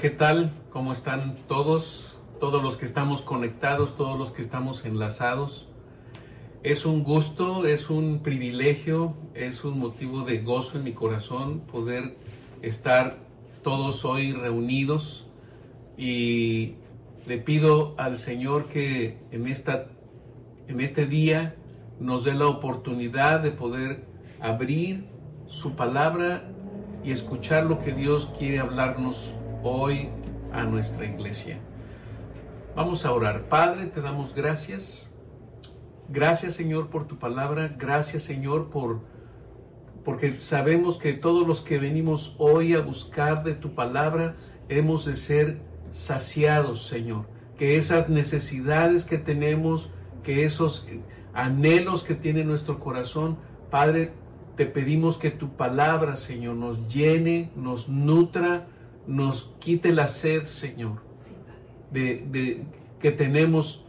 ¿qué tal? ¿Cómo están todos? Todos los que estamos conectados, todos los que estamos enlazados. Es un gusto, es un privilegio, es un motivo de gozo en mi corazón poder estar todos hoy reunidos y le pido al Señor que en, esta, en este día nos dé la oportunidad de poder abrir su palabra y escuchar lo que Dios quiere hablarnos hoy a nuestra iglesia. Vamos a orar. Padre, te damos gracias. Gracias Señor por tu palabra. Gracias Señor por porque sabemos que todos los que venimos hoy a buscar de tu palabra hemos de ser saciados, Señor. Que esas necesidades que tenemos, que esos anhelos que tiene nuestro corazón, Padre, te pedimos que tu palabra, Señor, nos llene, nos nutra, nos quite la sed, Señor, de, que tenemos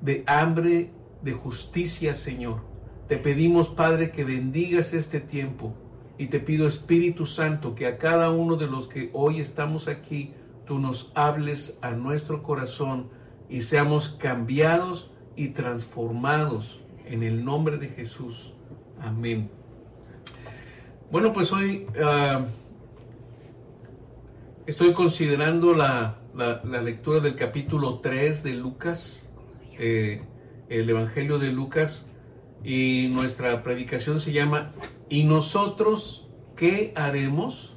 de hambre, de justicia, Señor. Te pedimos, Padre, que bendigas este tiempo y te pido, Espíritu Santo, que a cada uno de los que hoy estamos aquí, tú nos hables a nuestro corazón y seamos cambiados y transformados en el nombre de Jesús. Amén. Bueno, pues hoy ah, Estoy considerando la, lectura del capítulo 3 de Lucas, eh, el Evangelio de Lucas, y nuestra predicación se llama ¿Y nosotros qué haremos?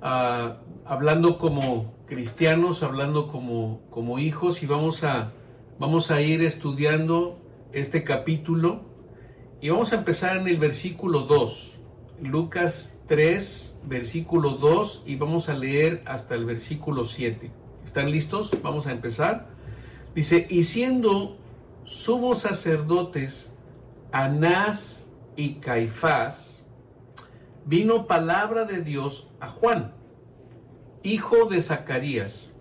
Ah, hablando como cristianos, hablando como, como hijos, y vamos a, vamos a ir estudiando este capítulo, y vamos a empezar en el versículo 2. Lucas 3, versículo 2 y vamos a leer hasta el versículo 7. ¿Están listos? Vamos a empezar. Dice, y siendo sumos sacerdotes Anás y Caifás, vino palabra de Dios a Juan, hijo de Zacarías,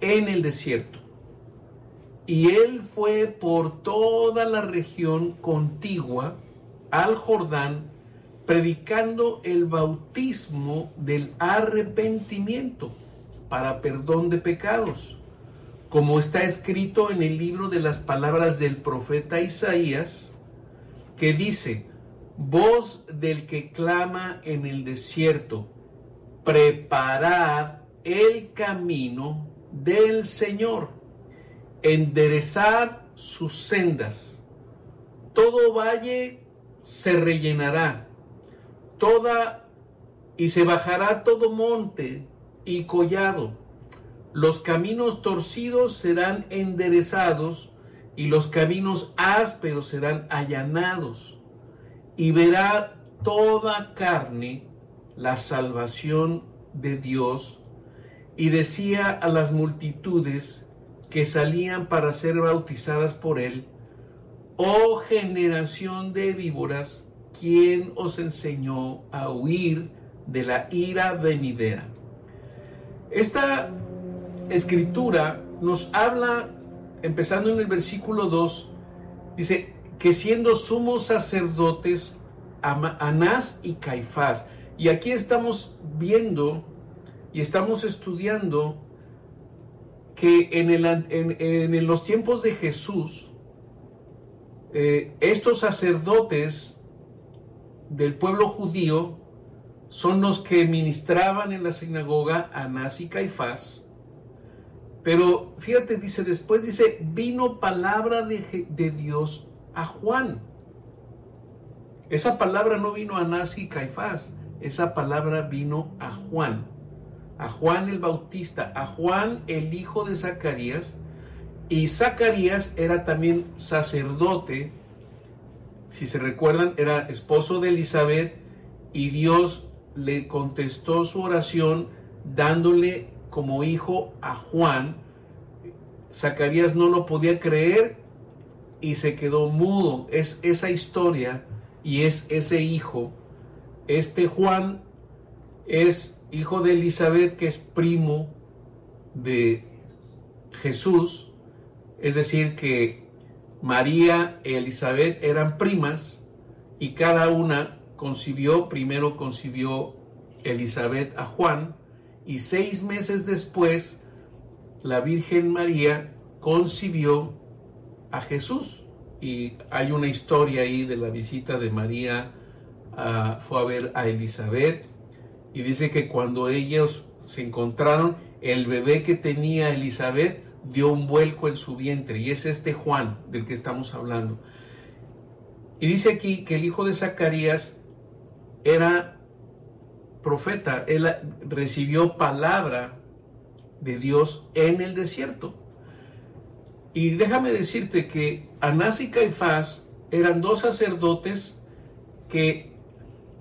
en el desierto. Y él fue por toda la región contigua al Jordán predicando el bautismo del arrepentimiento para perdón de pecados, como está escrito en el libro de las palabras del profeta Isaías, que dice, voz del que clama en el desierto, preparad el camino del Señor, enderezad sus sendas, todo valle se rellenará toda y se bajará todo monte y collado. Los caminos torcidos serán enderezados y los caminos ásperos serán allanados. Y verá toda carne la salvación de Dios. Y decía a las multitudes que salían para ser bautizadas por él, oh generación de víboras, ¿quién os enseñó a huir de la ira venidera? Esta escritura nos habla, empezando en el versículo 2, dice que siendo sumos sacerdotes Anás y Caifás, y aquí estamos viendo y estamos estudiando que en, los tiempos de Jesús, eh, estos sacerdotes del pueblo judío son los que ministraban en la sinagoga Anás y Caifás. Pero fíjate, dice después, dice, vino palabra de, de Dios a Juan. Esa palabra no vino a Anás y Caifás, esa palabra vino a Juan, a Juan el Bautista, a Juan el hijo de Zacarías. Y Zacarías era también sacerdote si se recuerdan, era esposo de Elizabeth y Dios le contestó su oración dándole como hijo a Juan. Zacarías no lo podía creer y se quedó mudo. Es esa historia y es ese hijo. Este Juan es hijo de Elizabeth, que es primo de Jesús. Es decir, que María y Elizabeth eran primas y cada una concibió, primero concibió Elizabeth a Juan y seis meses después la Virgen María concibió a Jesús. Y hay una historia ahí de la visita de María, fue a ver a Elizabeth y dice que cuando ellos se encontraron, el bebé que tenía Elizabeth dio un vuelco en su vientre y es este Juan del que estamos hablando. Y dice aquí que el hijo de Zacarías era profeta, él recibió palabra de Dios en el desierto. Y déjame decirte que Anás y Caifás eran dos sacerdotes que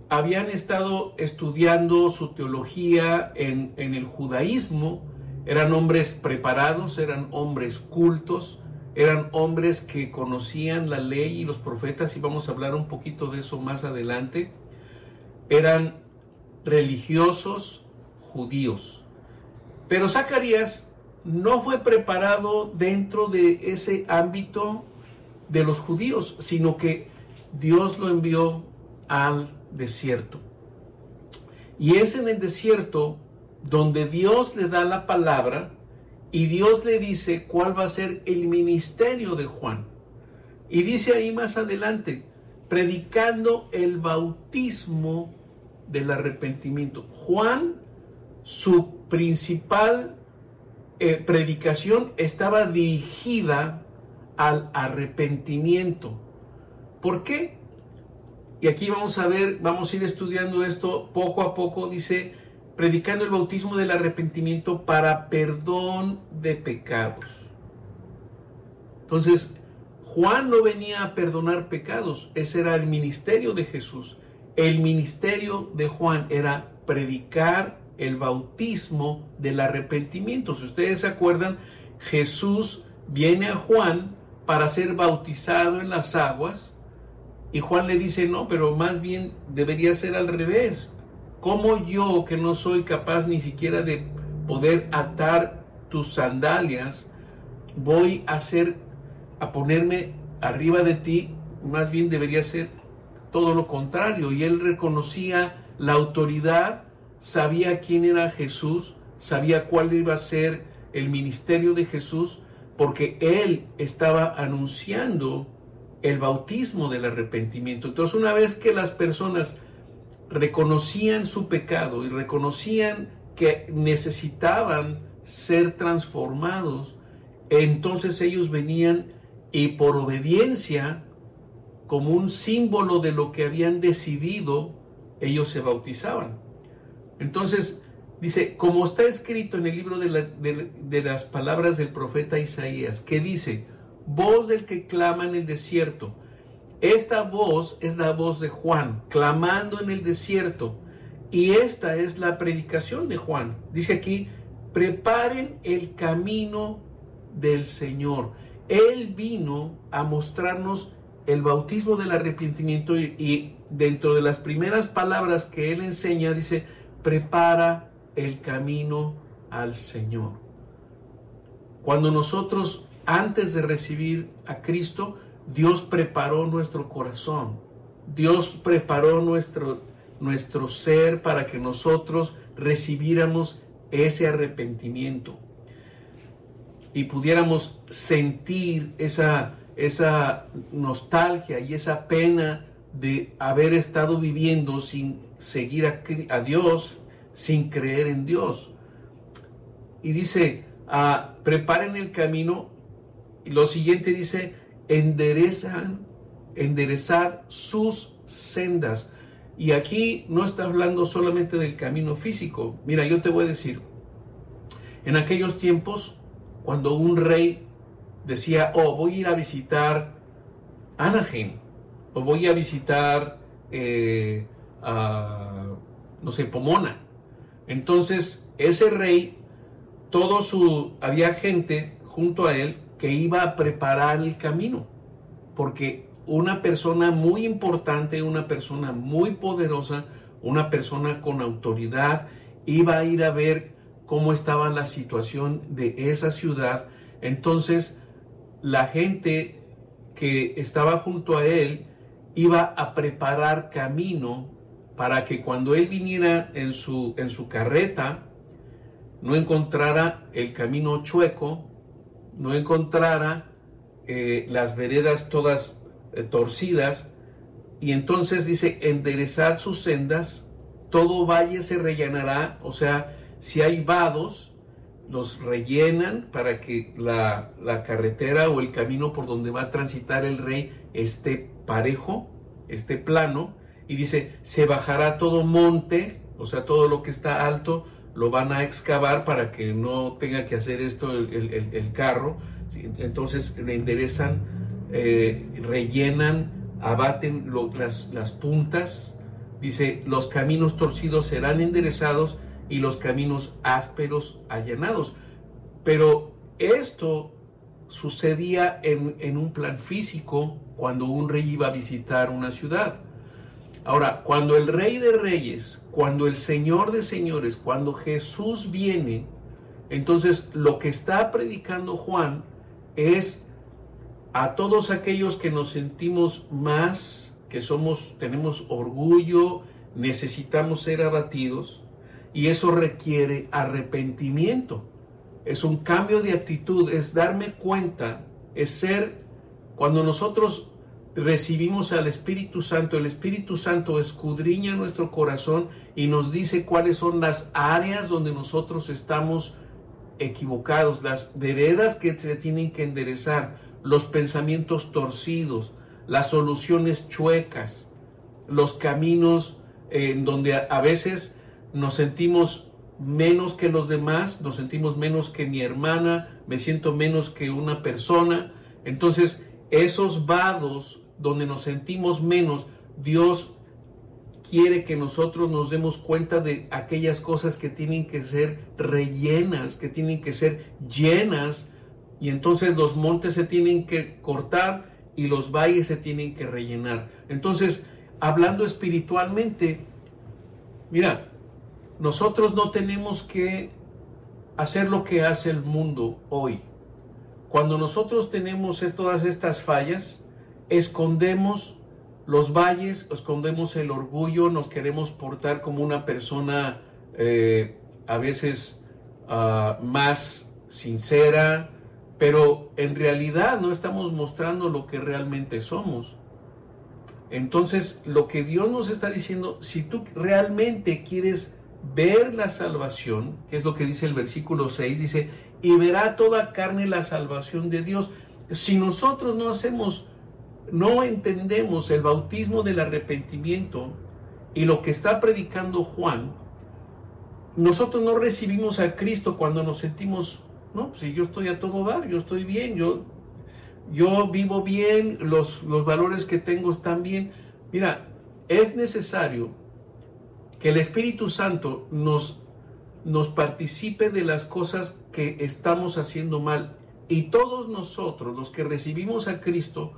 habían estado estudiando su teología en, en el judaísmo, eran hombres preparados, eran hombres cultos, eran hombres que conocían la ley y los profetas, y vamos a hablar un poquito de eso más adelante. Eran religiosos judíos. Pero Zacarías no fue preparado dentro de ese ámbito de los judíos, sino que Dios lo envió al desierto. Y es en el desierto donde Dios le da la palabra y Dios le dice cuál va a ser el ministerio de Juan. Y dice ahí más adelante, predicando el bautismo del arrepentimiento. Juan, su principal eh, predicación estaba dirigida al arrepentimiento. ¿Por qué? Y aquí vamos a ver, vamos a ir estudiando esto poco a poco. Dice, predicando el bautismo del arrepentimiento para perdón de pecados. Entonces, Juan no venía a perdonar pecados, ese era el ministerio de Jesús. El ministerio de Juan era predicar el bautismo del arrepentimiento. Si ustedes se acuerdan, Jesús viene a Juan para ser bautizado en las aguas y Juan le dice, no, pero más bien debería ser al revés. ¿Cómo yo, que no soy capaz ni siquiera de poder atar tus sandalias, voy a hacer, a ponerme arriba de ti? Más bien debería ser todo lo contrario. Y él reconocía la autoridad, sabía quién era Jesús, sabía cuál iba a ser el ministerio de Jesús, porque él estaba anunciando el bautismo del arrepentimiento. Entonces, una vez que las personas reconocían su pecado y reconocían que necesitaban ser transformados, entonces ellos venían y por obediencia, como un símbolo de lo que habían decidido, ellos se bautizaban. Entonces, dice, como está escrito en el libro de, de las palabras del profeta Isaías, que dice, voz del que clama en el desierto, esta voz es la voz de Juan, clamando en el desierto. Y esta es la predicación de Juan. Dice aquí, preparen el camino del Señor. Él vino a mostrarnos el bautismo del arrepentimiento y, dentro de las primeras palabras que él enseña dice, prepara el camino al Señor. Cuando nosotros antes de recibir a Cristo, Dios preparó nuestro corazón. Dios preparó nuestro, nuestro ser para que nosotros recibiéramos ese arrepentimiento y pudiéramos sentir esa, esa nostalgia y esa pena de haber estado viviendo sin seguir a, Dios, sin creer en Dios. Y dice, ah, preparen el camino. Y lo siguiente dice, enderezan, enderezar sus sendas. Y aquí no está hablando solamente del camino físico. Mira, yo te voy a decir, en aquellos tiempos, cuando un rey decía, oh, voy a ir a visitar Anaheim, o voy a visitar, eh, no sé, Pomona. Entonces, ese rey, todo su, había gente junto a él que iba a preparar el camino, porque una persona muy importante, una persona muy poderosa, una persona con autoridad, iba a ir a ver cómo estaba la situación de esa ciudad. Entonces, la gente que estaba junto a él iba a preparar camino para que cuando él viniera en su, en su carreta, no encontrara el camino chueco, no encontrara eh, las veredas todas eh, torcidas, y entonces dice, enderezar sus sendas, todo valle se rellenará, o sea, si hay vados, los rellenan para que la, la, carretera o el camino por donde va a transitar el rey esté parejo, esté plano, y dice, se bajará todo monte, o sea, todo lo que está alto, lo van a excavar para que no tenga que hacer esto el, carro, entonces le enderezan, eh, rellenan, abaten las, las puntas, dice, los caminos torcidos serán enderezados, y los caminos ásperos allanados. Pero esto sucedía en, un plan físico cuando un rey iba a visitar una ciudad. Ahora, cuando el rey de reyes, cuando el señor de señores, cuando Jesús viene, entonces lo que está predicando Juan es a todos aquellos que nos sentimos más, que somos, tenemos orgullo, necesitamos ser abatidos, y eso requiere arrepentimiento. Es un cambio de actitud, es darme cuenta, es ser, cuando nosotros recibimos al Espíritu Santo, el Espíritu Santo escudriña nuestro corazón y nos dice cuáles son las áreas donde nosotros estamos equivocados, las veredas que se tienen que enderezar, los pensamientos torcidos, las soluciones chuecas, los caminos en donde a veces nos sentimos menos que los demás, nos sentimos menos que mi hermana, me siento menos que una persona. Entonces, esos vados donde nos sentimos menos, Dios quiere que nosotros nos demos cuenta de aquellas cosas que tienen que ser rellenas, que tienen que ser llenas, y entonces los montes se tienen que cortar y los valles se tienen que rellenar. Entonces, hablando espiritualmente, mira, nosotros no tenemos que hacer lo que hace el mundo hoy. Cuando nosotros tenemos todas estas fallas, escondemos los valles, escondemos el orgullo, nos queremos portar como una persona eh, a veces ah, más sincera, pero en realidad no estamos mostrando lo que realmente somos. Entonces, lo que Dios nos está diciendo, si tú realmente quieres ver la salvación, que es lo que dice el versículo 6, dice, y verá toda carne la salvación de Dios. Si nosotros no hacemos, no entendemos el bautismo del arrepentimiento y lo que está predicando Juan, nosotros no recibimos a Cristo cuando nos sentimos, no, pues si yo estoy a todo dar, yo estoy bien, yo, yo vivo bien, los, los valores que tengo están bien. Mira, es necesario que el Espíritu Santo nos, nos participe de las cosas que estamos haciendo mal. Y todos nosotros, los que recibimos a Cristo,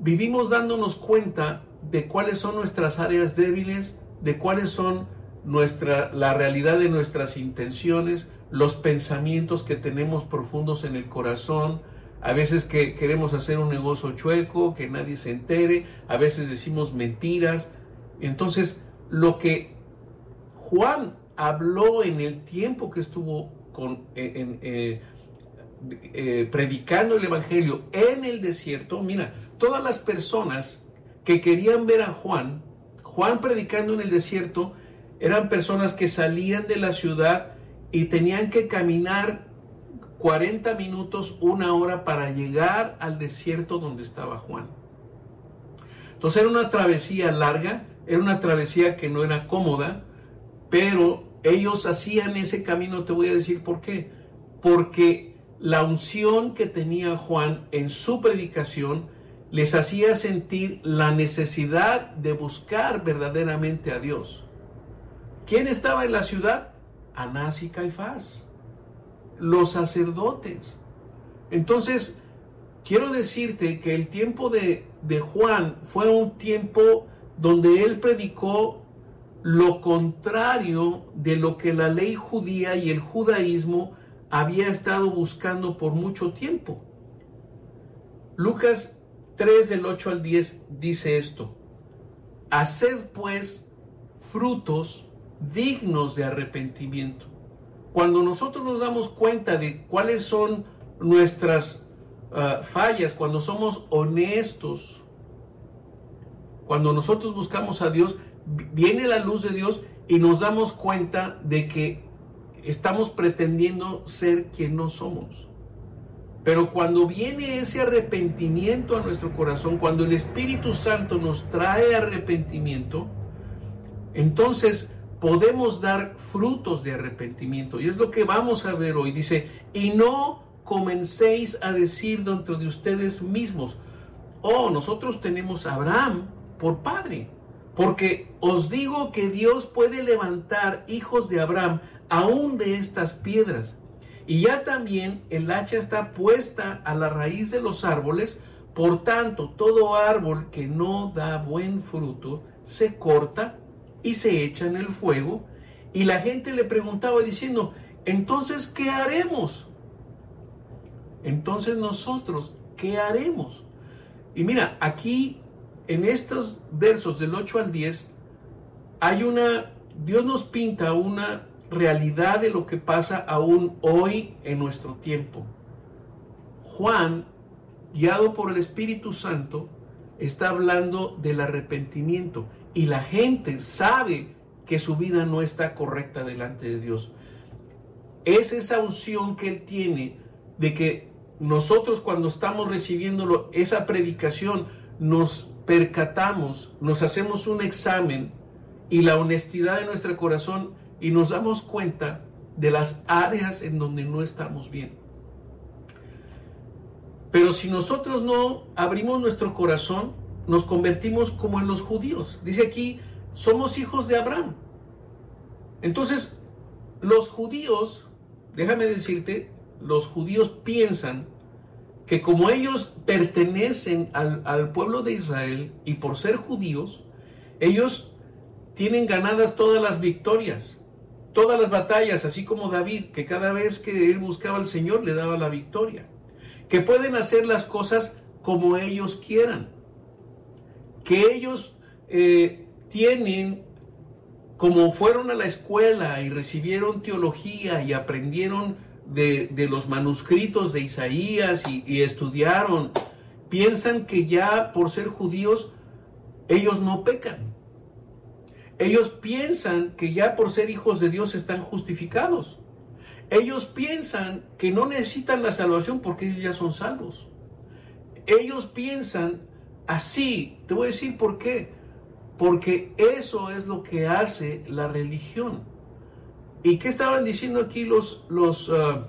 vivimos dándonos cuenta de cuáles son nuestras áreas débiles, de cuáles son nuestra, la realidad de nuestras intenciones, los pensamientos que tenemos profundos en el corazón, a veces que queremos hacer un negocio chueco, que nadie se entere, a veces decimos mentiras. Entonces, lo que Juan habló en el tiempo que estuvo con, eh, eh, predicando el Evangelio en el desierto. Mira, todas las personas que querían ver a Juan, Juan predicando en el desierto, eran personas que salían de la ciudad y tenían que caminar 40 minutos, una hora para llegar al desierto donde estaba Juan. Entonces era una travesía larga, era una travesía que no era cómoda, pero ellos hacían ese camino, te voy a decir por qué. Porque la unción que tenía Juan en su predicación les hacía sentir la necesidad de buscar verdaderamente a Dios. ¿Quién estaba en la ciudad? Anás y Caifás, los sacerdotes. Entonces, quiero decirte que el tiempo de, de Juan fue un tiempo donde él predicó lo contrario de lo que la ley judía y el judaísmo había estado buscando por mucho tiempo. Lucas 3 del 8 al 10 dice esto, Haced pues frutos dignos de arrepentimiento. cuando nosotros nos damos cuenta de cuáles son nuestras ah, fallas, cuando somos honestos, cuando nosotros buscamos a Dios, viene la luz de Dios y nos damos cuenta de que estamos pretendiendo ser quien no somos. Pero cuando viene ese arrepentimiento a nuestro corazón, cuando el Espíritu Santo nos trae arrepentimiento, entonces podemos dar frutos de arrepentimiento. Y es lo que vamos a ver hoy. Dice, y no comencéis a decir dentro de ustedes mismos, oh, nosotros tenemos a Abraham por padre. Porque os digo que Dios puede levantar hijos de Abraham aún de estas piedras. Y ya también el hacha está puesta a la raíz de los árboles, por tanto todo árbol que no da buen fruto se corta y se echa en el fuego. Y la gente le preguntaba diciendo, entonces, ¿qué haremos? Entonces nosotros, ¿qué haremos? Y mira, aquí en estos versos del 8 al 10, hay una, Dios nos pinta una realidad de lo que pasa aún hoy en nuestro tiempo. Juan, guiado por el Espíritu Santo, está hablando del arrepentimiento y la gente sabe que su vida no está correcta delante de Dios. Es esa unción que él tiene de que nosotros cuando estamos recibiendo esa predicación nos percatamos, nos hacemos un examen y la honestidad de nuestro corazón y nos damos cuenta de las áreas en donde no estamos bien. Pero si nosotros no abrimos nuestro corazón, nos convertimos como en los judíos. Dice aquí, somos hijos de Abraham. Entonces, los judíos, déjame decirte, los judíos piensan que como ellos pertenecen al, al, pueblo de Israel y por ser judíos, ellos tienen ganadas todas las victorias, todas las batallas, así como David, que cada vez que él buscaba al Señor le daba la victoria, que pueden hacer las cosas como ellos quieran, que ellos eh, tienen, como fueron a la escuela y recibieron teología y aprendieron de, los manuscritos de Isaías y, estudiaron, piensan que ya por ser judíos ellos no pecan. Ellos piensan que ya por ser hijos de Dios están justificados. Ellos piensan que no necesitan la salvación porque ellos ya son salvos. Ellos piensan así. Te voy a decir por qué. Porque eso es lo que hace la religión. ¿Y qué estaban diciendo aquí los, los, ah,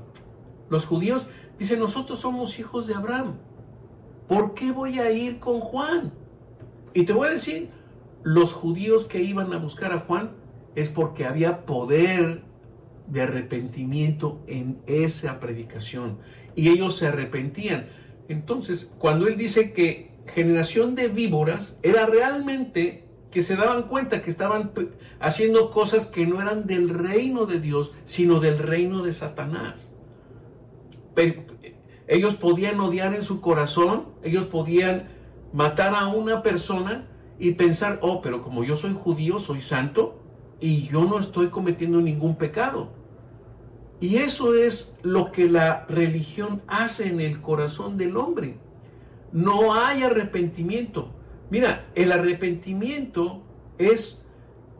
los judíos? Dicen, nosotros somos hijos de Abraham. ¿Por qué voy a ir con Juan? Y te voy a decir, los judíos que iban a buscar a Juan es porque había poder de arrepentimiento en esa predicación. Y ellos se arrepentían. Entonces, cuando él dice que generación de víboras, era realmente que se daban cuenta que estaban haciendo cosas que no eran del reino de Dios, sino del reino de Satanás. ellos podían odiar en su corazón, ellos podían matar a una persona y pensar, oh, pero como yo soy judío, soy santo y yo no estoy cometiendo ningún pecado. Y eso es lo que la religión hace en el corazón del hombre. No hay arrepentimiento. Mira, el arrepentimiento es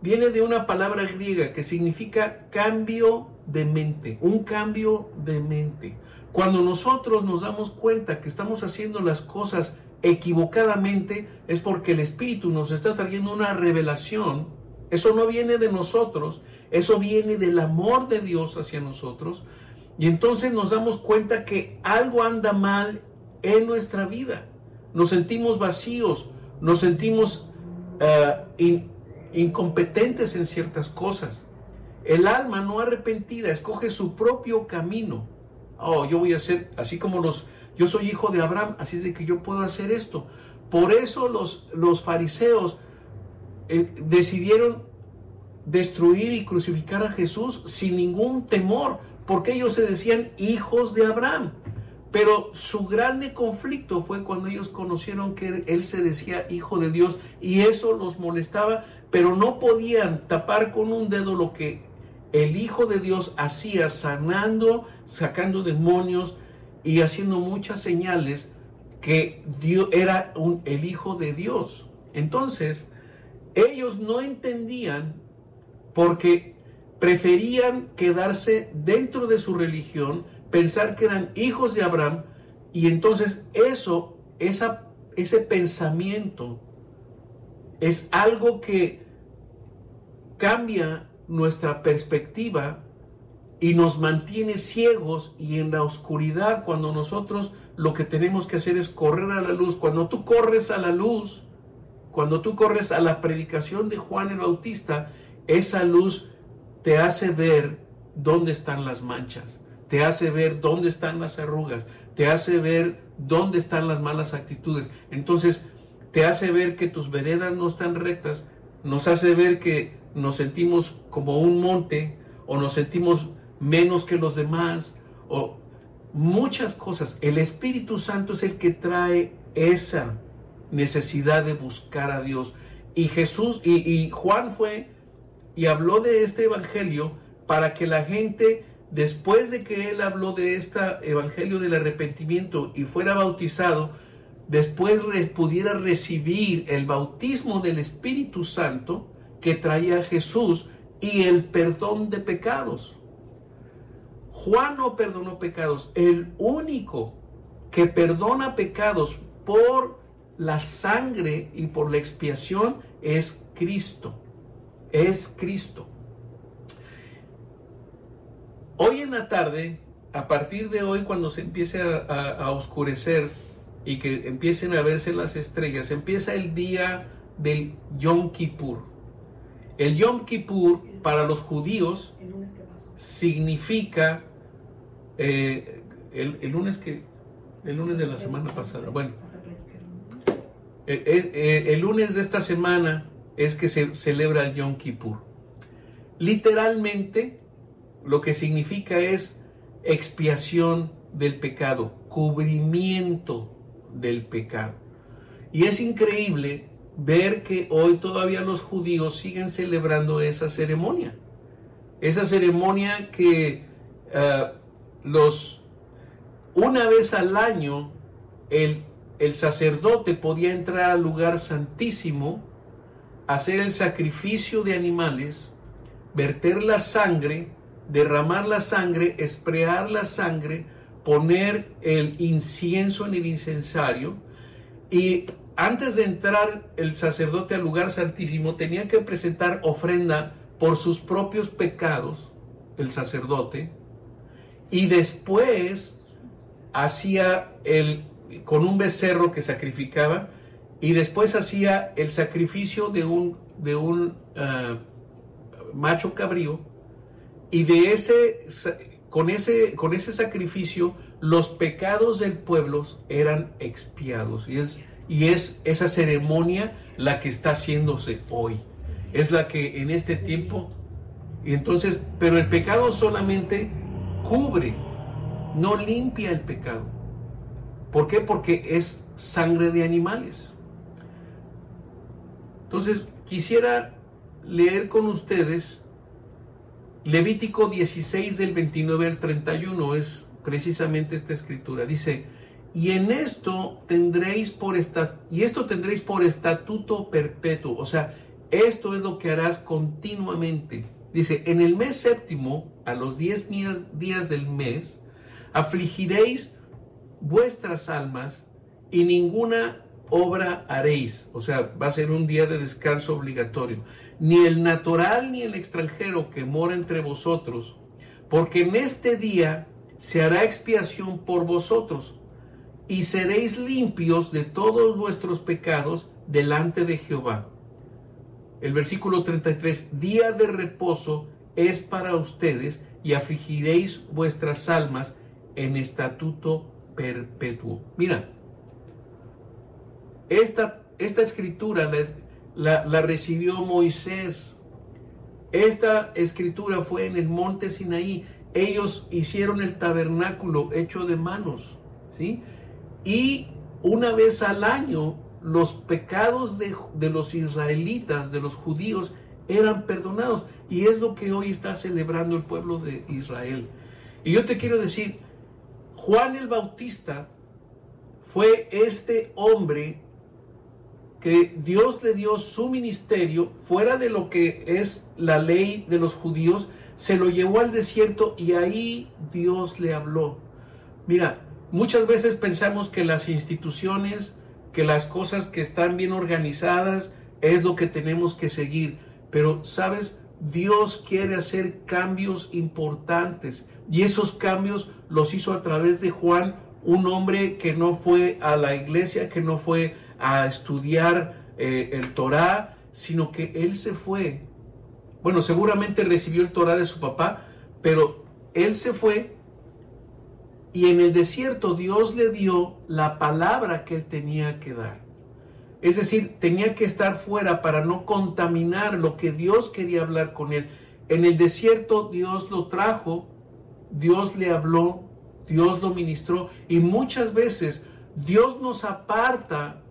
viene de una palabra griega que significa cambio de mente, un cambio de mente. Cuando nosotros nos damos cuenta que estamos haciendo las cosas equivocadamente, es porque el Espíritu nos está trayendo una revelación. Eso no viene de nosotros, eso viene del amor de Dios hacia nosotros. Y entonces nos damos cuenta que algo anda mal en nuestra vida. Nos sentimos vacíos, nos sentimos eh, incompetentes en ciertas cosas. El alma no arrepentida escoge su propio camino. Oh, yo voy a ser, así como los, yo soy hijo de Abraham, así es de que yo puedo hacer esto. Por eso los, los fariseos eh, decidieron destruir y crucificar a Jesús sin ningún temor, porque ellos se decían hijos de Abraham. Pero su grande conflicto fue cuando ellos conocieron que él se decía hijo de Dios y eso los molestaba, pero no podían tapar con un dedo lo que el Hijo de Dios hacía sanando, sacando demonios y haciendo muchas señales que Dios era un, el Hijo de Dios. Entonces, ellos no entendían porque preferían quedarse dentro de su religión, pensar que eran hijos de Abraham, y entonces eso, esa, ese pensamiento es algo que cambia nuestra perspectiva y nos mantiene ciegos y en la oscuridad cuando nosotros lo que tenemos que hacer es correr a la luz. Cuando tú corres a la luz, cuando tú corres a la predicación de Juan el Bautista, esa luz te hace ver dónde están las manchas, te hace ver dónde están las arrugas, te hace ver dónde están las malas actitudes. Entonces, te hace ver que tus veredas no están rectas, nos hace ver que nos sentimos como un monte o nos sentimos menos que los demás o muchas cosas. El Espíritu Santo es el que trae esa necesidad de buscar a Dios. Y Jesús y, Juan fue y habló de este evangelio para que la gente, después de que él habló de este evangelio del arrepentimiento y fuera bautizado, después pudiera recibir el bautismo del Espíritu Santo que traía Jesús y el perdón de pecados. Juan no perdonó pecados, el único que perdona pecados por la sangre y por la expiación es Cristo es Cristo. Hoy en la tarde, a partir de hoy, cuando se empiece a, oscurecer y que empiecen a verse las estrellas, empieza el día del Yom Kippur. El Yom Kippur para los judíos significa eh, el, lunes que el lunes de la semana pasada. Bueno, eh, eh, el lunes de esta semana es que se celebra el Yom Kippur. Literalmente, lo que significa es expiación del pecado, cubrimiento del pecado. Y es increíble ver que hoy todavía los judíos siguen celebrando esa ceremonia. Esa ceremonia que eh, los una vez al año el, el sacerdote podía entrar al lugar santísimo hacer el sacrificio de animales, verter la sangre, derramar la sangre, esprear la sangre, poner el incienso en el incensario. Y antes de entrar el sacerdote al lugar santísimo tenía que presentar ofrenda por sus propios pecados, el sacerdote, y después hacía el con un becerro que sacrificaba, y después hacía el sacrificio de un, de un ah, macho cabrío y de ese, con, ese, con ese sacrificio los pecados del pueblo eran expiados. Y es, y es esa ceremonia la que está haciéndose hoy. Es la que en este tiempo... Y entonces, pero el pecado solamente cubre, no limpia el pecado. ¿Por qué? Porque es sangre de animales. Entonces, quisiera leer con ustedes Levítico 16 del 29 al 31, es precisamente esta escritura. Dice, y en esto tendréis por esta, y esto tendréis por estatuto perpetuo, o sea, esto es lo que harás continuamente. Dice, en el mes séptimo, a los diez días, del mes, afligiréis vuestras almas y ninguna obra haréis, o sea, va a ser un día de descanso obligatorio, ni el natural ni el extranjero que mora entre vosotros, porque en este día se hará expiación por vosotros, y seréis limpios de todos vuestros pecados delante de Jehová. El versículo 33, día de reposo es para ustedes, y afligiréis vuestras almas en estatuto perpetuo. Mira, esta, esta escritura la, la, recibió Moisés. Esta escritura fue en el monte Sinaí. Ellos hicieron el tabernáculo hecho de manos. ¿sí? Y una vez al año los pecados de, de, los israelitas, de los judíos, eran perdonados. Y es lo que hoy está celebrando el pueblo de Israel. Y yo te quiero decir, Juan el Bautista fue este hombre que Dios le dio su ministerio fuera de lo que es la ley de los judíos, se lo llevó al desierto y ahí Dios le habló. Mira, muchas veces pensamos que las instituciones, que las cosas que están bien organizadas es lo que tenemos que seguir, pero sabes, Dios quiere hacer cambios importantes y esos cambios los hizo a través de Juan, un hombre que no fue a la iglesia, que no fue a estudiar eh, el Torah, sino que él se fue. Bueno, seguramente recibió el Torah de su papá, pero él se fue y en el desierto Dios le dio la palabra que él tenía que dar. Es decir, tenía que estar fuera para no contaminar lo que Dios quería hablar con él. En el desierto Dios lo trajo, Dios le habló, Dios lo ministró y muchas veces Dios nos aparta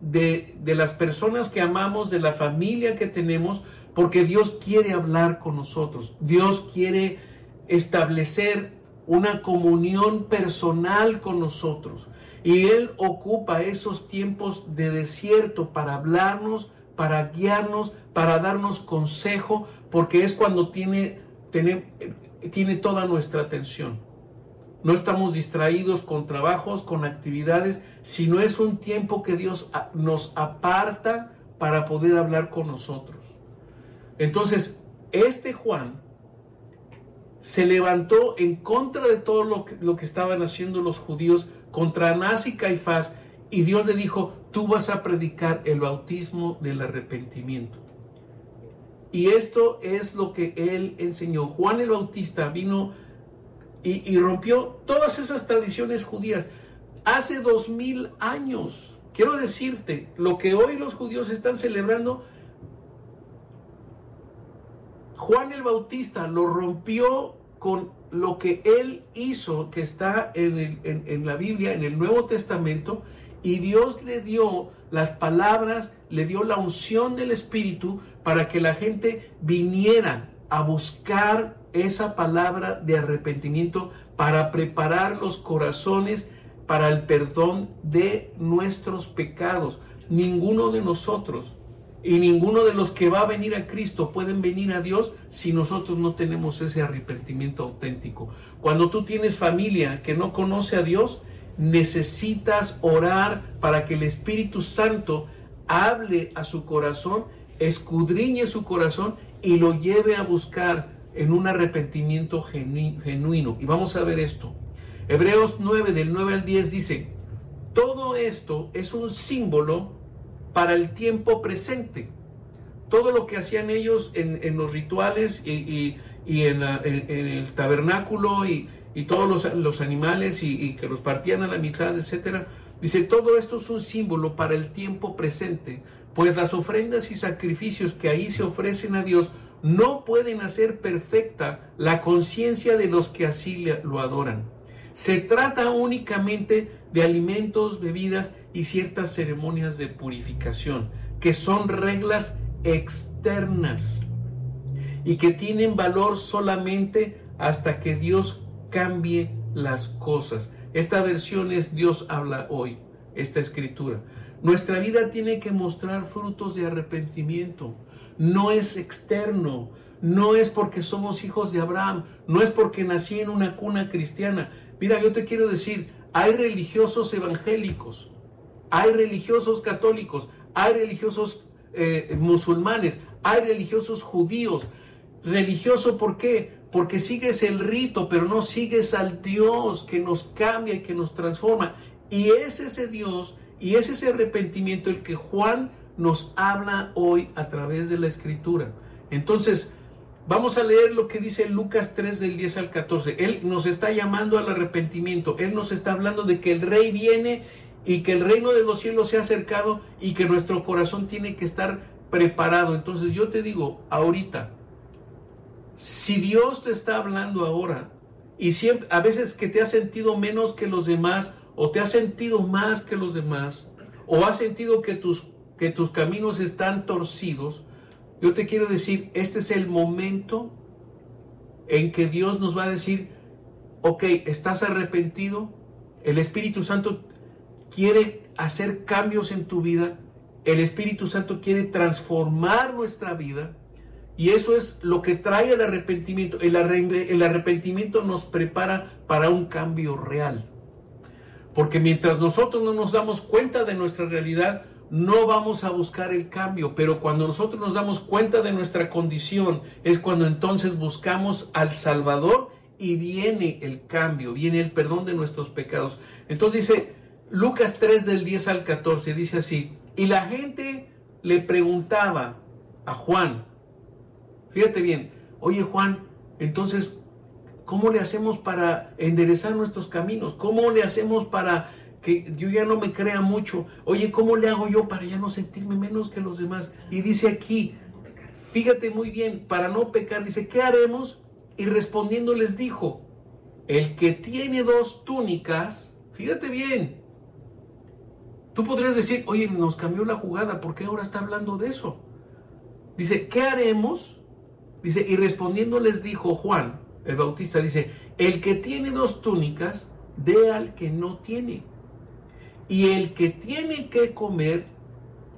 de, las personas que amamos, de la familia que tenemos, porque Dios quiere hablar con nosotros. Dios quiere establecer una comunión personal con nosotros. Y Él ocupa esos tiempos de desierto para hablarnos, para guiarnos, para darnos consejo, porque es cuando tiene, tiene, tiene toda nuestra atención. No estamos distraídos con trabajos, con actividades, sino es un tiempo que Dios nos aparta para poder hablar con nosotros. Entonces, este Juan se levantó en contra de todo lo que, lo que estaban haciendo los judíos, contra Anás y Caifás, y Dios le dijo, tú vas a predicar el bautismo del arrepentimiento. Y esto es lo que él enseñó. Juan el Bautista vino y, rompió todas esas tradiciones judías. Hace dos mil años, quiero decirte, lo que hoy los judíos están celebrando, Juan el Bautista lo rompió con lo que él hizo, que está en, en, la Biblia, en el Nuevo Testamento, y Dios le dio las palabras, le dio la unción del Espíritu para que la gente viniera a buscar esa palabra de arrepentimiento para preparar los corazones para el perdón de nuestros pecados. Ninguno de nosotros y ninguno de los que va a venir a Cristo pueden venir a Dios si nosotros no tenemos ese arrepentimiento auténtico. Cuando tú tienes familia que no conoce a Dios, necesitas orar para que el Espíritu Santo hable a su corazón, escudriñe su corazón y lo lleve a buscar en un arrepentimiento genuino. Y vamos a ver esto. Hebreos 9 del 9 al 10 dice, todo esto es un símbolo para el tiempo presente. Todo lo que hacían ellos en, los rituales y, en, el tabernáculo y, todos los, animales y, que los partían a la mitad, etcétera. Dice, todo esto es un símbolo para el tiempo presente, pues las ofrendas y sacrificios que ahí se ofrecen a Dios no pueden hacer perfecta la conciencia de los que así lo adoran. Se trata únicamente de alimentos, bebidas y ciertas ceremonias de purificación, que son reglas externas y que tienen valor solamente hasta que Dios cambie las cosas. Esta versión es Dios habla hoy, esta escritura. Nuestra vida tiene que mostrar frutos de arrepentimiento no es externo, no es porque somos hijos de Abraham, no es porque nací en una cuna cristiana. Mira, yo te quiero decir, hay religiosos evangélicos, hay religiosos católicos, hay religiosos eh, musulmanes, hay religiosos judíos. ¿Religioso por qué? Porque sigues el rito, pero no sigues al Dios que nos cambia y que nos transforma. Y es ese Dios y es ese arrepentimiento el que Juan nos habla hoy a través de la escritura. Entonces, vamos a leer lo que dice Lucas 3 del 10 al 14. Él nos está llamando al arrepentimiento. Él nos está hablando de que el rey viene y que el reino de los cielos se ha acercado y que nuestro corazón tiene que estar preparado. Entonces yo te digo, ahorita, si Dios te está hablando ahora y siempre, a veces que te has sentido menos que los demás o te has sentido más que los demás o has sentido que tus que tus caminos están torcidos, Yo te quiero decir, este es el momento en que Dios nos va a decir, ok, ¿estás arrepentido? El Espíritu Santo quiere hacer cambios en tu vida. El Espíritu Santo quiere transformar nuestra vida. Y eso es lo que trae el arrepentimiento. El, arrepentimiento nos prepara para un cambio real. Porque mientras nosotros no nos damos cuenta de nuestra realidad, no vamos a buscar el cambio. Pero cuando nosotros nos damos cuenta de nuestra condición, es cuando entonces buscamos al Salvador y viene el cambio, viene el perdón de nuestros pecados. Entonces dice Lucas 3 del 10 al 14, dice así, y la gente le preguntaba a Juan, Fíjate bien, oye Juan, entonces, ¿cómo le hacemos para enderezar nuestros caminos? ¿Cómo le hacemos para que yo ya no me crea mucho? Oye, ¿cómo le hago yo para ya no sentirme menos que los demás? Y dice aquí, fíjate muy bien, para no pecar, dice, ¿qué haremos? Y respondiendo les dijo, el que tiene dos túnicas, fíjate bien, tú podrías decir, oye, nos cambió la jugada, ¿por qué ahora está hablando de eso? Dice, ¿qué haremos? Dice, y respondiendo les dijo Juan, el Bautista, dice, el que tiene dos túnicas, dé al que no tiene. Y el que tiene que comer,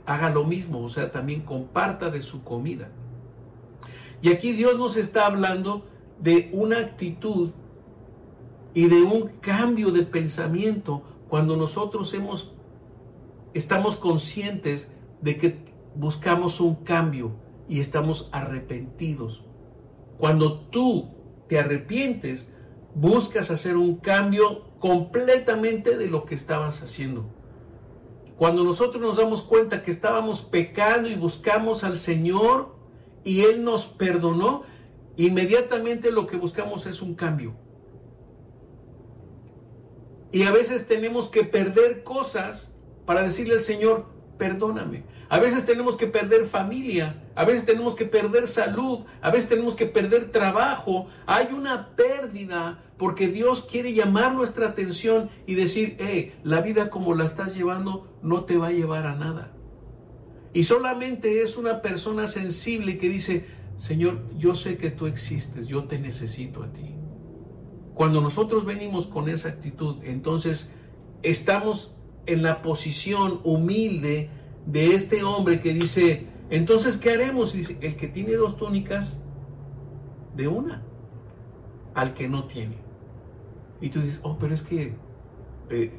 haga lo mismo, o sea, también comparta de su comida. Y aquí Dios nos está hablando de una actitud y de un cambio de pensamiento cuando nosotros hemos, estamos conscientes de que buscamos un cambio y estamos arrepentidos. Cuando tú te arrepientes, buscas hacer un cambio completamente de lo que estabas haciendo. Cuando nosotros nos damos cuenta que estábamos pecando y buscamos al Señor y Él nos perdonó, inmediatamente lo que buscamos es un cambio. Y a veces tenemos que perder cosas para decirle al Señor, perdóname. A veces tenemos que perder familia, a veces tenemos que perder salud, a veces tenemos que perder trabajo. Hay una pérdida porque Dios quiere llamar nuestra atención y decir, hey, la vida como la estás llevando no te va a llevar a nada. Y solamente es una persona sensible que dice, Señor, yo sé que tú existes, yo te necesito a ti. Cuando nosotros venimos con esa actitud, entonces estamos en la posición humilde de este hombre que dice, entonces, ¿qué haremos? dice, el que tiene dos túnicas, de una, al que no tiene. Y tú dices, oh, pero es que eh,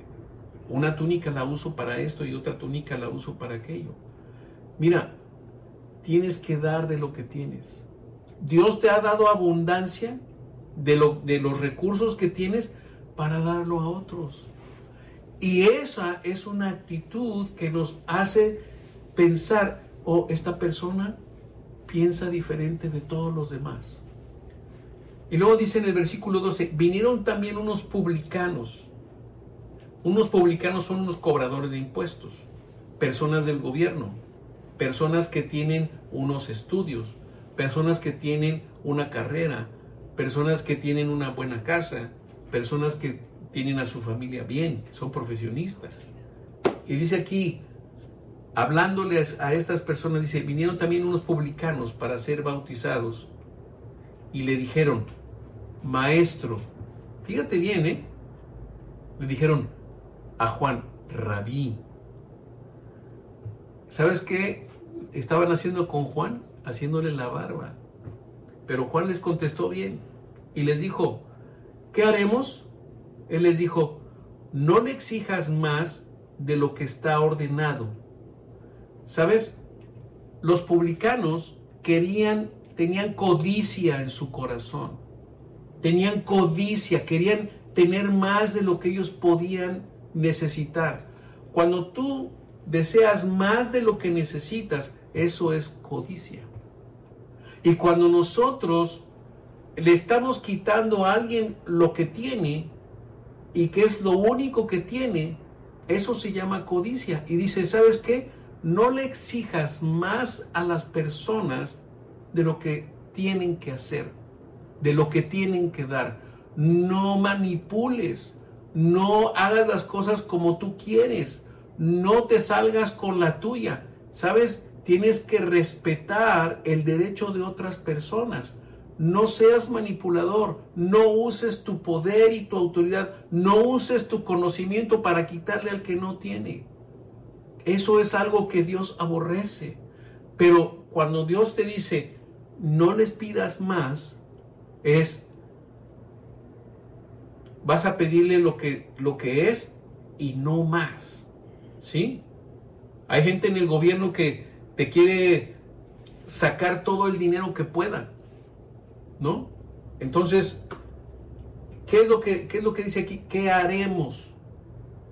una túnica la uso para esto y otra túnica la uso para aquello. Mira, tienes que dar de lo que tienes. Dios te ha dado abundancia de, lo, de los recursos que tienes para darlo a otros. Y esa es una actitud que nos hace pensar, oh, esta persona piensa diferente de todos los demás. Y luego dice en el versículo 12, vinieron también unos publicanos. Unos publicanos son unos cobradores de impuestos, personas del gobierno, personas que tienen unos estudios, personas que tienen una carrera, personas que tienen una buena casa, personas que tienen a su familia bien, son profesionistas. Y dice aquí, hablándoles a estas personas, dice, vinieron también unos publicanos para ser bautizados y le dijeron, maestro, fíjate bien, ¿eh? Le dijeron a Juan, rabí. ¿Sabes qué estaban haciendo con Juan? Haciéndole la barba. Pero Juan les contestó bien y les dijo, ¿qué haremos? Él les dijo, no le exijas más de lo que está ordenado. ¿Sabes? Los publicanos querían, tenían codicia en su corazón. Tenían codicia, querían tener más de lo que ellos podían necesitar. Cuando tú deseas más de lo que necesitas, eso es codicia. Y cuando nosotros le estamos quitando a alguien lo que tiene, y que es lo único que tiene, eso se llama codicia. Y dice, ¿sabes qué? No le exijas más a las personas de lo que tienen que hacer, de lo que tienen que dar. No manipules, no hagas las cosas como tú quieres, no te salgas con la tuya. ¿Sabes? tienes que respetar el derecho de otras personas. No seas manipulador, no uses tu poder y tu autoridad, no uses tu conocimiento para quitarle al que no tiene. Eso es algo que Dios aborrece. Pero cuando Dios te dice, no les pidas más, es, vas a pedirle lo que, lo que es y no más. ¿Sí? Hay gente en el gobierno que te quiere sacar todo el dinero que pueda. ¿No? Entonces, ¿qué es lo que, qué es lo que dice aquí? ¿Qué haremos?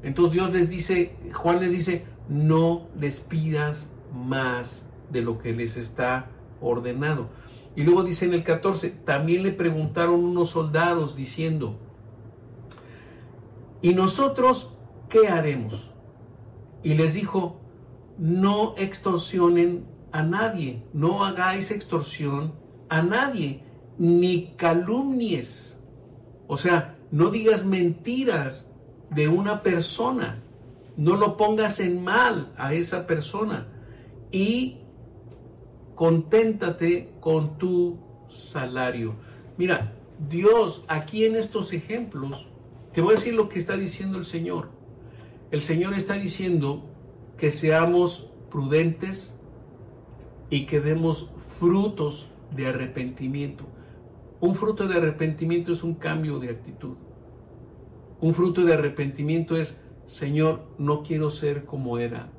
Entonces Dios les dice, Juan les dice, no les pidas más de lo que les está ordenado. Y luego dice en el 14, también le preguntaron unos soldados diciendo, ¿y nosotros qué haremos? Y les dijo, no extorsionen a nadie, no hagáis extorsión a nadie, ni calumnies. O sea, no digas mentiras de una persona, no lo pongas en mal a esa persona y conténtate con tu salario. Mira, Dios aquí en estos ejemplos, te voy a decir lo que está diciendo el Señor. El Señor está diciendo que seamos prudentes y que demos frutos de arrepentimiento. Un fruto de arrepentimiento es un cambio de actitud. Un fruto de arrepentimiento es, Señor, no quiero ser como era.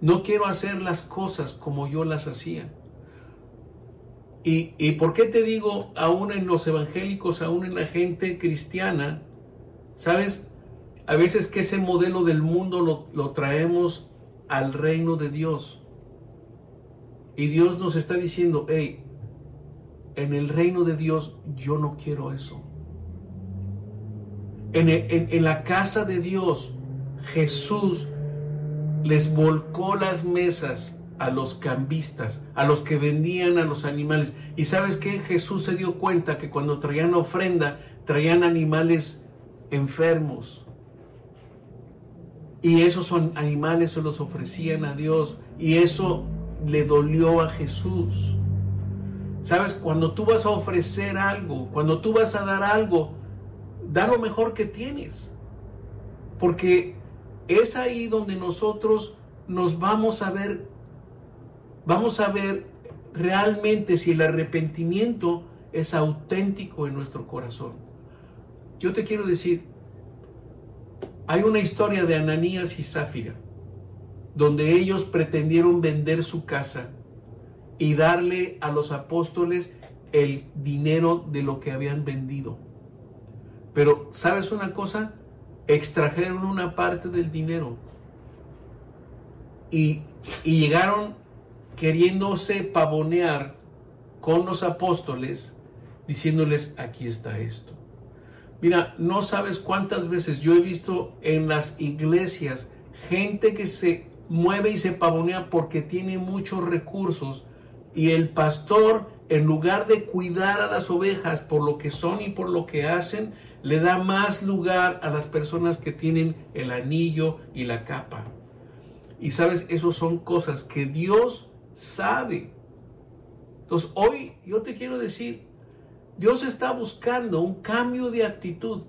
No quiero hacer las cosas como yo las hacía. ¿Y, y por qué te digo, aún en los evangélicos, aún en la gente cristiana, sabes? A veces que ese modelo del mundo lo, lo traemos al reino de Dios. Y Dios nos está diciendo, hey, en el reino de Dios yo no quiero eso. En, la casa de Dios, Jesús les volcó las mesas a los cambistas, a los que vendían a los animales. Y sabes que Jesús se dio cuenta que cuando traían ofrenda, traían animales enfermos, y esos animales se los ofrecían a Dios. Y eso le dolió a Jesús. Sabes, cuando tú vas a ofrecer algo, cuando tú vas a dar algo, da lo mejor que tienes. Porque es ahí donde nosotros nos vamos a ver, vamos a ver realmente si el arrepentimiento es auténtico en nuestro corazón. Yo te quiero decir, hay una historia de Ananías y Zafira, donde ellos pretendieron vender su casa y darle a los apóstoles el dinero de lo que habían vendido. Pero, ¿sabes una cosa? Extrajeron una parte del dinero y, y llegaron queriéndose pavonear con los apóstoles, diciéndoles, aquí está esto. Mira, no sabes cuántas veces yo he visto en las iglesias gente que se mueve y se pavonea porque tiene muchos recursos y el pastor, en lugar de cuidar a las ovejas por lo que son y por lo que hacen, le da más lugar a las personas que tienen el anillo y la capa. Y sabes, eso son cosas que Dios sabe. Entonces, hoy yo te quiero decir, Dios está buscando un cambio de actitud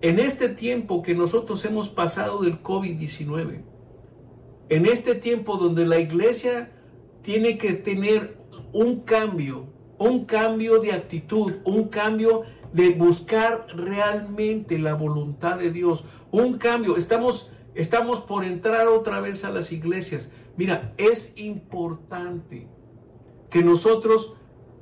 en este tiempo que nosotros hemos pasado del COVID-19. En este tiempo donde la iglesia tiene que tener un cambio, un cambio de actitud, un cambio de buscar realmente la voluntad de Dios, un cambio. Estamos, estamos por entrar otra vez a las iglesias. Mira, es importante que nosotros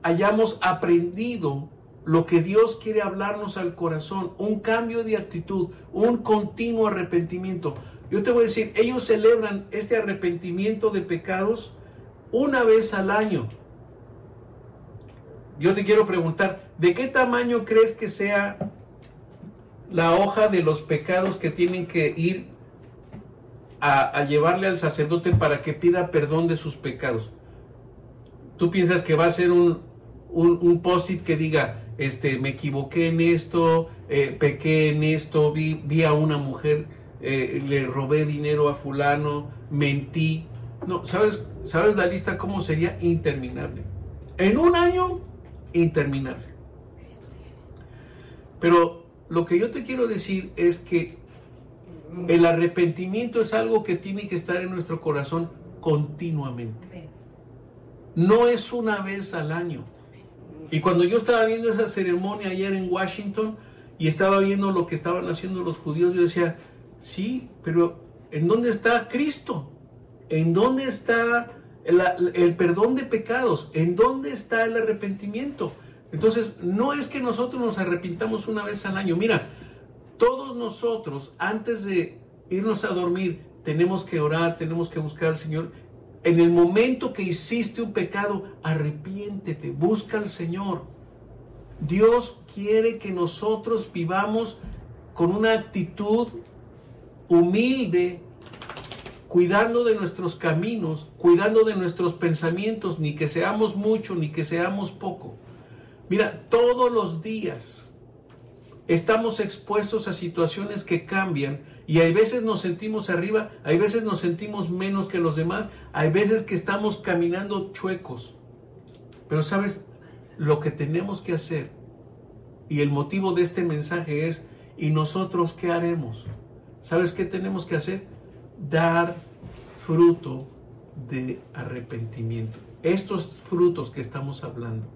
hayamos aprendido lo que Dios quiere hablarnos al corazón, un cambio de actitud, un continuo arrepentimiento. Yo te voy a decir, ellos celebran este arrepentimiento de pecados una vez al año. Yo te quiero preguntar, ¿de qué tamaño crees que sea la hoja de los pecados que tienen que ir a, llevarle al sacerdote para que pida perdón de sus pecados? ¿Tú piensas que va a ser un, un, post-it que diga, este, me equivoqué en esto, eh, pequé en esto, vi, a una mujer, eh, le robé dinero a fulano, mentí. No, ¿sabes, ¿sabes la lista cómo sería? Interminable. En un año, interminable. Pero lo que yo te quiero decir es que el arrepentimiento es algo que tiene que estar en nuestro corazón continuamente. No es una vez al año. Y cuando yo estaba viendo esa ceremonia ayer en Washington y estaba viendo lo que estaban haciendo los judíos, yo decía, sí, pero ¿en dónde está Cristo? ¿En dónde está el, perdón de pecados? ¿En dónde está el arrepentimiento? Entonces, no es que nosotros nos arrepintamos una vez al año. Mira, todos nosotros, antes de irnos a dormir, tenemos que orar, tenemos que buscar al Señor. En el momento que hiciste un pecado, arrepiéntete, busca al Señor. Dios quiere que nosotros vivamos con una actitud humilde, cuidando de nuestros caminos, cuidando de nuestros pensamientos, ni que seamos mucho, ni que seamos poco. Mira, todos los días estamos expuestos a situaciones que cambian y hay veces nos sentimos arriba, hay veces nos sentimos menos que los demás, hay veces que estamos caminando chuecos. Pero sabes, lo que tenemos que hacer y el motivo de este mensaje es, ¿y nosotros qué haremos? ¿Sabes qué tenemos que hacer? Dar fruto de arrepentimiento. Estos frutos que estamos hablando,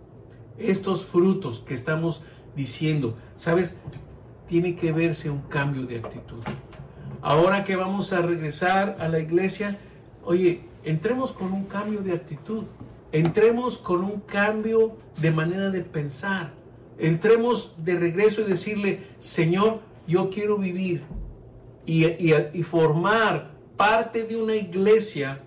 estos frutos que estamos diciendo, ¿sabes? Tiene que verse un cambio de actitud. Ahora que vamos a regresar a la iglesia, oye, entremos con un cambio de actitud, entremos con un cambio de manera de pensar, entremos de regreso y decirle, Señor, yo quiero vivir y, formar parte de una iglesia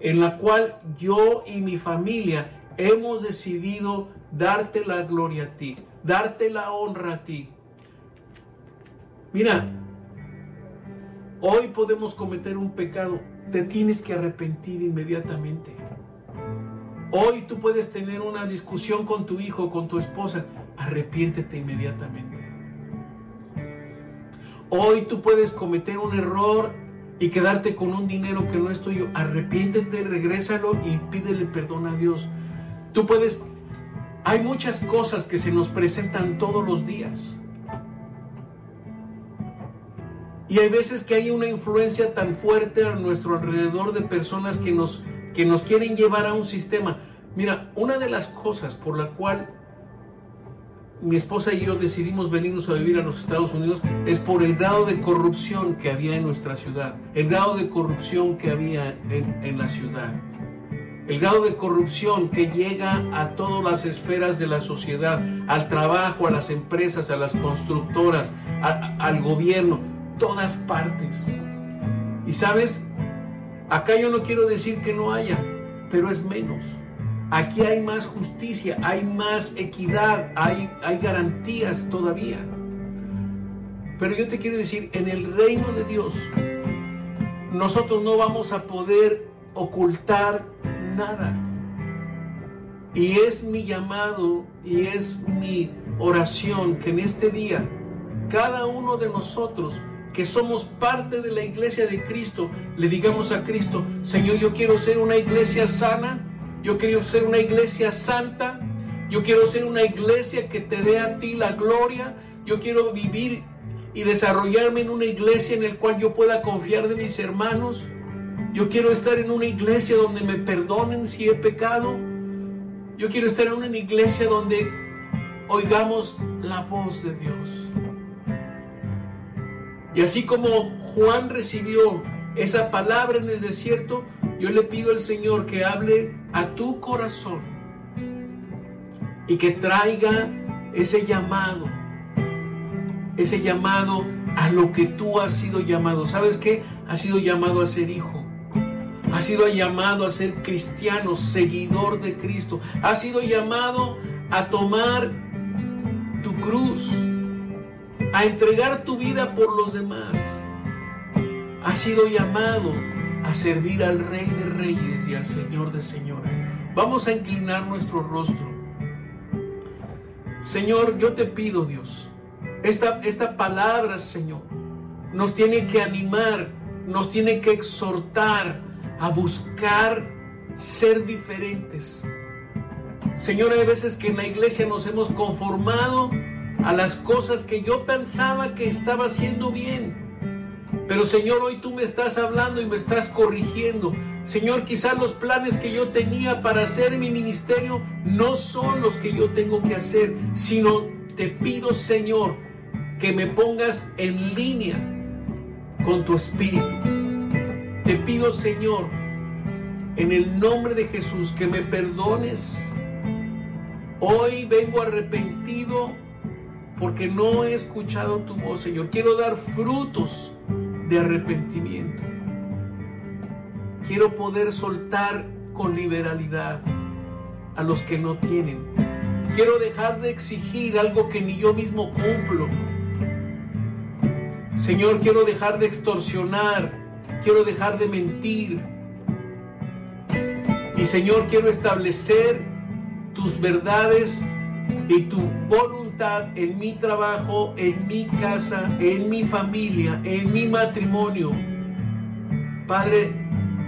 en la cual yo y mi familia hemos decidido darte la gloria a ti, darte la honra a ti. Mira, hoy podemos cometer un pecado, te tienes que arrepentir inmediatamente. Hoy tú puedes tener una discusión con tu hijo, con tu esposa, arrepiéntete inmediatamente. Hoy tú puedes cometer un error y quedarte con un dinero que no es tuyo, arrepiéntete, regrésalo y pídele perdón a Dios. Tú puedes hay muchas cosas que se nos presentan todos los días. Y hay veces que hay una influencia tan fuerte a nuestro alrededor de personas que nos, que nos quieren llevar a un sistema. Mira, una de las cosas por la cual mi esposa y yo decidimos venirnos a vivir a los Estados Unidos es por el grado de corrupción que había en nuestra ciudad, el grado de corrupción que había en, en la ciudad el grado de corrupción que llega a todas las esferas de la sociedad, al trabajo, a las empresas, a las constructoras, al gobierno, todas partes. Y sabes, acá yo no quiero decir que no haya, pero es menos. Aquí hay más justicia, hay más equidad, hay, hay garantías todavía. Pero yo te quiero decir, en el reino de Dios, nosotros no vamos a poder ocultar nada. Y es mi llamado y es mi oración que en este día cada uno de nosotros que somos parte de la iglesia de Cristo, le digamos a Cristo, Señor, yo quiero ser una iglesia sana, yo quiero ser una iglesia santa, yo quiero ser una iglesia que te dé a ti la gloria, yo quiero vivir y desarrollarme en una iglesia en la cual yo pueda confiar de mis hermanos, yo quiero estar en una iglesia donde me perdonen si he pecado. Yo quiero estar en una iglesia donde oigamos la voz de Dios. Y así como Juan recibió esa palabra en el desierto, yo le pido al Señor que hable a tu corazón y que traiga ese llamado, ese llamado a lo que tú has sido llamado. ¿Sabes qué? Has sido llamado a ser hijo. Ha sido llamado a ser cristiano, seguidor de Cristo. Ha sido llamado a tomar tu cruz, a entregar tu vida por los demás. Ha sido llamado a servir al Rey de Reyes y al Señor de Señores. Vamos a inclinar nuestro rostro. Señor, yo te pido, Dios, esta, esta palabra, Señor, nos tiene que animar, nos tiene que exhortar a buscar ser diferentes. Señor, hay veces que en la iglesia nos hemos conformado a las cosas que yo pensaba que estaba haciendo bien. Pero Señor, hoy tú me estás hablando y me estás corrigiendo. Señor, quizás los planes que yo tenía para hacer mi ministerio no son los que yo tengo que hacer, sino te pido, Señor, que me pongas en línea con tu espíritu. Te pido, Señor, en el nombre de Jesús, que me perdones. Hoy vengo arrepentido porque no he escuchado tu voz, Señor. Quiero dar frutos de arrepentimiento. Quiero poder soltar con liberalidad a los que no tienen. Quiero dejar de exigir algo que ni yo mismo cumplo. Señor, quiero dejar de extorsionar. Quiero dejar de mentir y Señor, quiero establecer tus verdades y tu voluntad en mi trabajo, en mi casa, en mi familia, en mi matrimonio. Padre,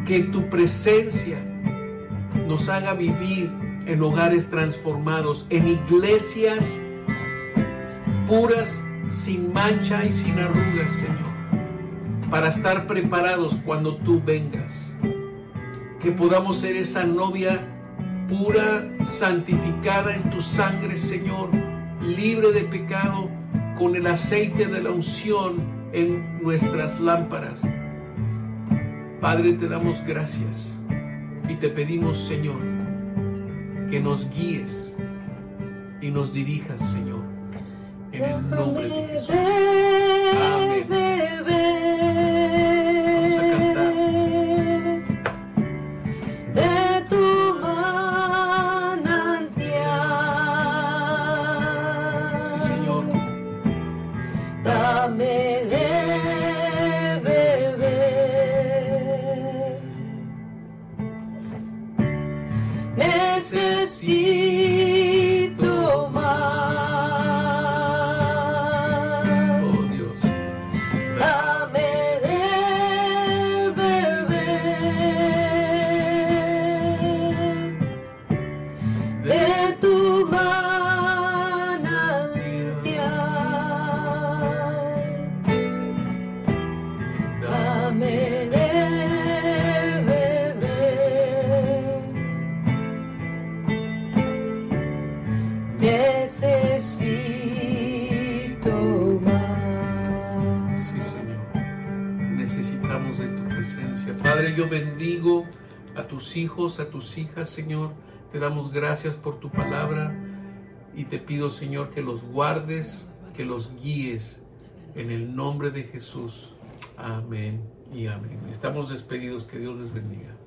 que tu presencia nos haga vivir en hogares transformados, en iglesias puras, sin mancha y sin arrugas, Señor, para estar preparados cuando tú vengas que podamos ser esa novia pura, santificada en tu sangre, Señor, libre de pecado, con el aceite de la unción en nuestras lámparas. Padre, te damos gracias y te pedimos, Señor, que nos guíes y nos dirijas, Señor, en el nombre de Jesús. Hijas, Señor. Te damos gracias por tu palabra y te pido, Señor, que los guardes, que los guíes en el nombre de Jesús. Amén y amén. Estamos despedidos. Que Dios les bendiga.